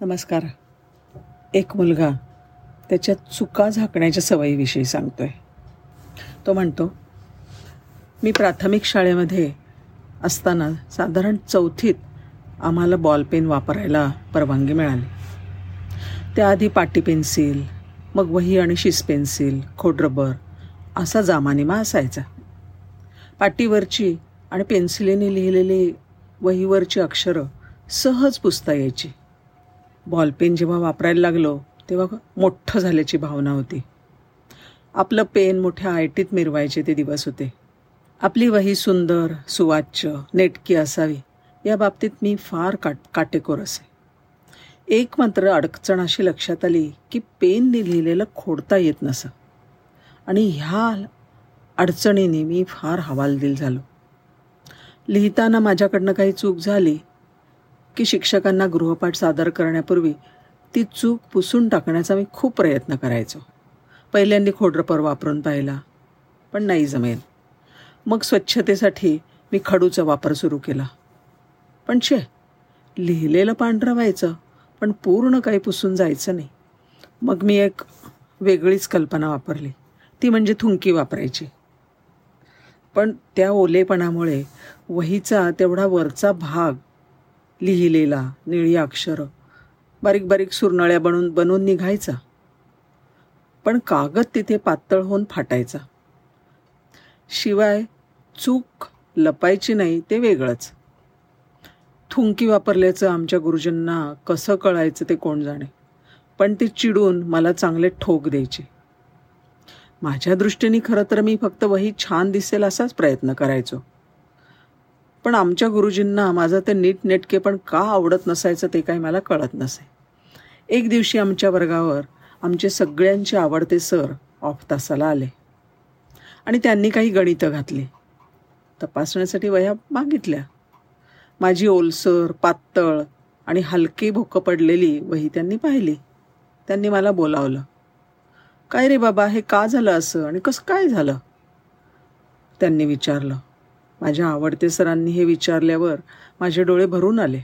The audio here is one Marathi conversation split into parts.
नमस्कार. एक मुलगा त्याच्या चुका झाकण्याच्या सवयीविषयी सांगतो आहे तो म्हणतो मी प्राथमिक शाळेमध्ये असताना साधारण चौथीत आम्हाला बॉलपेन वापरायला परवानगी मिळाली. त्याआधी पाटी पेन्सिल मग वही आणि शिस पेन्सिल खोडरबर असा जामानिमा असायचा. पाटीवरची आणि पेन्सिलीने लिहिलेली वहीवरची अक्षरं सहज पुसता यायची. बॉलपेन जेव्हा वापरायला लागलो तेव्हा मोठं झाल्याची भावना होती. आपलं पेन मोठ्या आयटीत मिरवायचे ते दिवस होते. आपली वही सुंदर सुवाच्य नेटकी असावी या बाबतीत मी फार काट काटेकोर असे. एक मात्र अडचण अशी लक्षात आली की पेनने लिहिलेलं खोडता येत नसं. आणि ह्या अडचणीने मी फार हवालदिल झालो. लिहिताना माझ्याकडनं काही चूक झाली की शिक्षकांना गृहपाठ सादर करण्यापूर्वी ती चूक पुसून टाकण्याचा मी खूप प्रयत्न करायचो. पहिल्यांदा खोडरपर वापरून पाहिला पण नाही जमेल. मग स्वच्छतेसाठी मी खडूचा वापर सुरू केला. पण छे लिहिलेलं पांढरं व्हायचं पण पूर्ण काही पुसून जायचं नाही. मग मी एक वेगळीच कल्पना वापरली. ती म्हणजे थुंकी वापरायची. पण त्या ओलेपणामुळे वहीचा तेवढा वरचा भाग लिहिलेला निळी अक्षरं. बारीक बारीक सुरनळ्या बनून बनवून निघायचा. पण कागद तिथे पातळ होऊन फाटायचा. शिवाय चूक लपायची नाही ते वेगळंच. थुंकी वापरल्याचं आमच्या गुरुजींना कसं कळायचं ते कोण जाणे. पण ते चिडून मला चांगले ठोक द्यायचे. माझ्या दृष्टीने खरं तर मी फक्त वही छान दिसेल असाच प्रयत्न करायचो. पण आमच्या गुरुजींना माझं ते नीटनेटके पण का आवडत नसायचं ते काही मला कळत नसे. एक दिवशी आमच्या वर्गावर आमचे सगळ्यांचे आवडते सर ऑफ तासाला आले. आणि त्यांनी काही गणितं घातली. तपासण्यासाठी वह्या मागितल्या. माझी ओलसर पातळ आणि हलकी भोकं पडलेली वही त्यांनी पाहिली. त्यांनी मला बोलावलं. काय रे बाबा हे का झालं असं आणि कसं काय झालं? त्यांनी विचारलं. माझ्या आवडते सरांनी हे विचारल्यावर माझे डोळे भरून आले.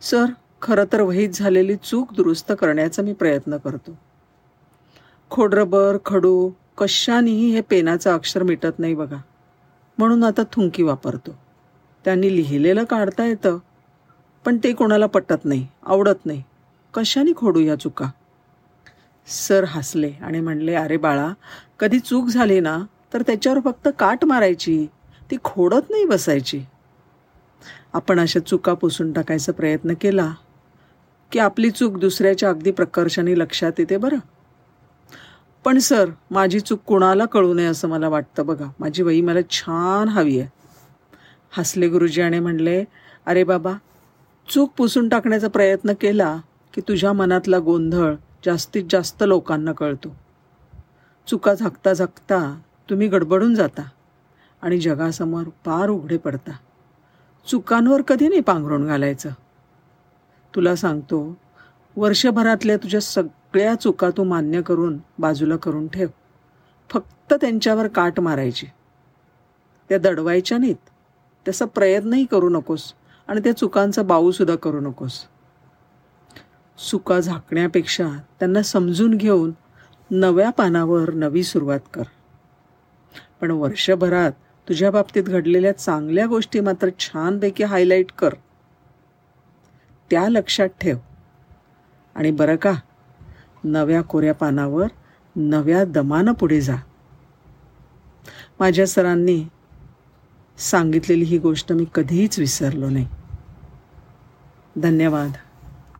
सर खरं तर वहीत झालेली चूक दुरुस्त करण्याचा मी प्रयत्न करतो. खोडरबर खडू कशानेही हे पेनाचं अक्षर मिटत नाही बघा. म्हणून आता थुंकी वापरतो. त्यांनी लिहिलेलं काढता येतं. पण ते कोणाला पटत नाही आवडत नाही. कशाने खोडू या चुका? सर हसले आणि म्हणले अरे बाळा कधी चूक झाली ना तर त्याच्यावर फक्त काट मारायची. ती खोडत नाही बसायची. आपण अशा चुका पुसून टाकायचा प्रयत्न केला की आपली चूक दुसऱ्याच्या अगदी प्रकर्षाने लक्षात येते बरं. पण सर माझी चूक कुणाला कळू नये असं मला वाटतं बघा. माझी वही मला छान हवी आहे. हसले गुरुजी आणि म्हणले अरे बाबा चूक पुसून टाकण्याचा प्रयत्न केला की तुझ्या मनातला गोंधळ जास्तीत जास्त लोकांना कळतो. चुका झाकता झाकता तुम्ही गडबडून जाता. आणि जगासमोर पार उघडे पडता. चुकांवर कधी नाही पांघरून घालायचं. तुला सांगतो वर्षभरातल्या तुझ्या सगळ्या चुका तू मान्य करून बाजूला करून ठेव. फक्त त्यांच्यावर काट मारायची. त्या दडवायच्या नाहीत. त्याचा प्रयत्नही करू नकोस आणि त्या चुकांचा बाऊसुद्धा करू नकोस. चुका झाकण्यापेक्षा त्यांना समजून घेऊन नव्या पानावर नवी सुरुवात कर. पण वर्षभरात तुझ्या बाबतीत घडलेल्या चांगल्या गोष्टी मात्र छानपैकी हायलाईट कर. त्या लक्षात ठेव. आणि बरं का नव्या कोऱ्या पानावर नव्या दमानं पुढे जा. माझ्या सरांनी सांगितलेली ही गोष्ट मी कधीच विसरलो नाही. धन्यवाद.